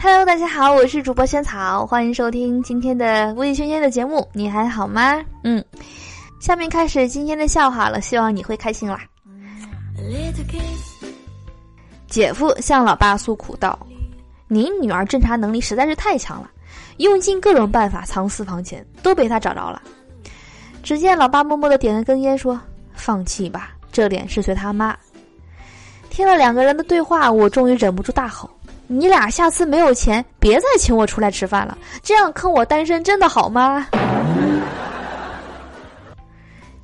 Hello，大家好，我是主播萱草，欢迎收听今天的微萱萱的节目。你还好吗？嗯，下面开始今天的笑话了，希望你会开心啦。姐夫向老爸诉苦道：“您女儿侦查能力实在是太强了，用尽各种办法藏私房钱，都被他找着了。”只见老爸默默的点了根烟，说：“放弃吧，这脸是随他妈。”听了两个人的对话，我终于忍不住大吼。你俩下次没有钱，别再请我出来吃饭了。这样坑我单身，真的好吗？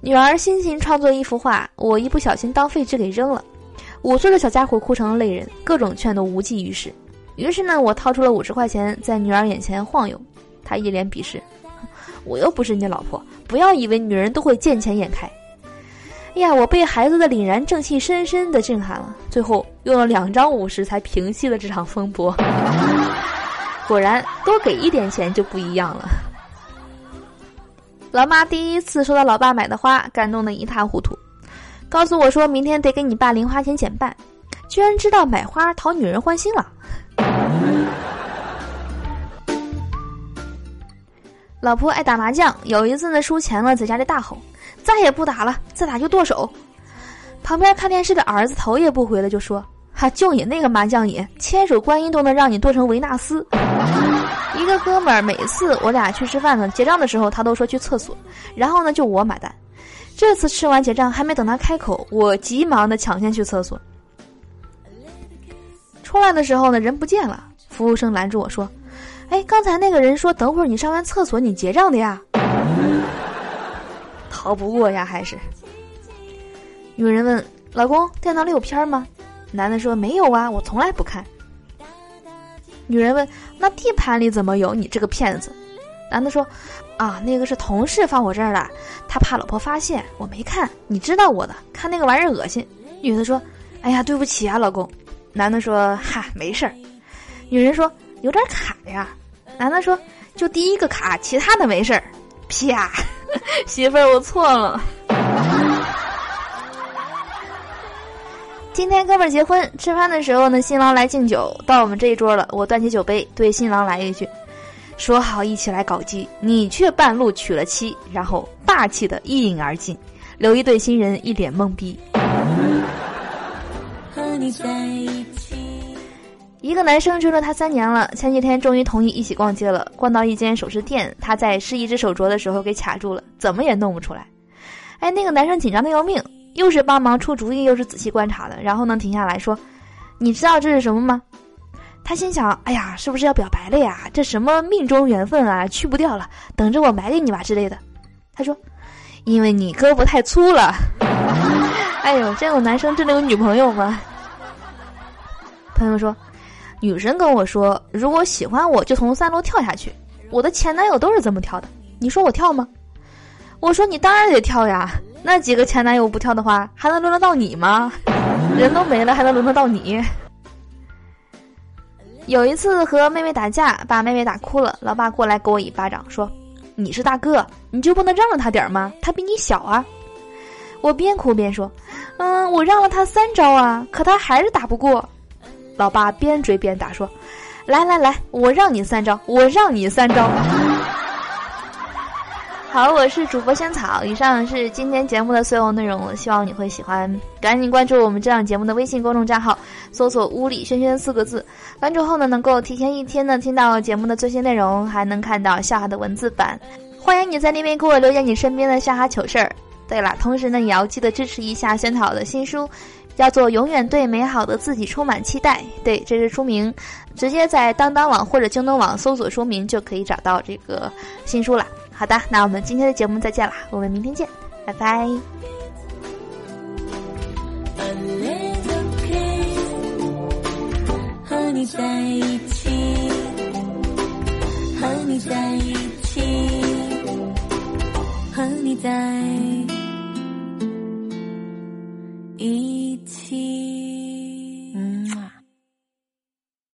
女儿辛勤创作一幅画，我一不小心当废纸给扔了。五岁的小家伙哭成了泪人，各种劝都无济于事。于是呢，我掏出了五十块钱，在女儿眼前晃悠。她一脸鄙视：“ 我又不是你老婆，不要以为女人都会见钱眼开。”哎呀，我被孩子的凛然正气深深的震撼了。最后用了两张五十才平息了这场风波。果然，多给一点钱就不一样了。老妈第一次收到老爸买的花，感动的一塌糊涂，告诉我说明天得给你爸零花钱减半，居然知道买花讨女人欢心了。老婆爱打麻将，有一次呢输钱了，在家里大吼。再也不打了，再打就剁手。旁边看电视的儿子头也不回的就说：“哈，就你那个麻将瘾，千手观音都能让你剁成维纳斯。”一个哥们儿每次我俩去吃饭呢，结账的时候他都说去厕所，然后呢就我买单。这次吃完结账还没等他开口，我急忙的抢先去厕所。出来的时候呢人不见了，服务生拦住我说：“哎，刚才那个人说等会儿你上完厕所你结账的呀。”逃不过呀，还是。女人问老公：“电脑里有片吗？”男的说：“没有啊，我从来不看。”女人问：“那地盘里怎么有？你这个骗子！”男的说：“啊，那个是同事放我这儿的，他怕老婆发现，我没看。你知道我的，看那个玩意儿恶心。”女的说：“哎呀，对不起啊，老公。”男的说：“哈，没事儿。”女人说：“有点卡呀。”男的说：“就第一个卡，其他的没事儿。”啪。媳妇儿，我错了。今天哥们儿结婚，吃饭的时候呢，新郎来敬酒，到我们这一桌了。我端起酒杯，对新郎来一句：“说好一起来搞基，你却半路娶了妻。”然后霸气的一饮而尽，留一对新人一脸懵逼。和你在一。一个男生追了她三年了，前几天终于同意一起逛街了。逛到一间首饰店，他在试一只手镯的时候给卡住了，怎么也弄不出来。哎，那个男生紧张的要命，又是帮忙出主意，又是仔细观察的。然后呢，停下来说：“你知道这是什么吗？”他心想：“哎呀，是不是要表白了呀？这什么命中缘分啊，去不掉了，等着我买给你吧之类的。”他说：“因为你胳膊太粗了。”哎呦，这种男生真的有女朋友吗？朋友说。女神跟我说：“如果喜欢我，就从三楼跳下去。”我的前男友都是这么跳的，你说我跳吗？我说你当然得跳呀！那几个前男友不跳的话，还能轮得到你吗？人都没了，还能轮得到你？有一次和妹妹打架，把妹妹打哭了，老爸过来给我一巴掌，说：“你是大哥，你就不能让着他点吗？他比你小啊！”我边哭边说：“嗯，我让了他三招啊，可他还是打不过。”老爸边追边打，说：“来来来，我让你三招，我让你三招。”好，我是主播香草。以上是今天节目的所有内容，希望你会喜欢。赶紧关注我们这档节目的微信公众账号，搜索“屋里轩轩”四个字。关注后呢，能够提前一天呢听到节目的最新内容，还能看到笑哈的文字版。欢迎你在那边给我留言你身边的笑哈糗事儿。对了，同时呢，也要记得支持一下萱草的新书。叫做永远对美好的自己充满期待。对，这是书名，直接在当当网或者京东网搜索书名就可以找到这个新书了。好的，那我们今天的节目再见了，我们明天见，拜拜。和你在一起，和你在一起，和你在。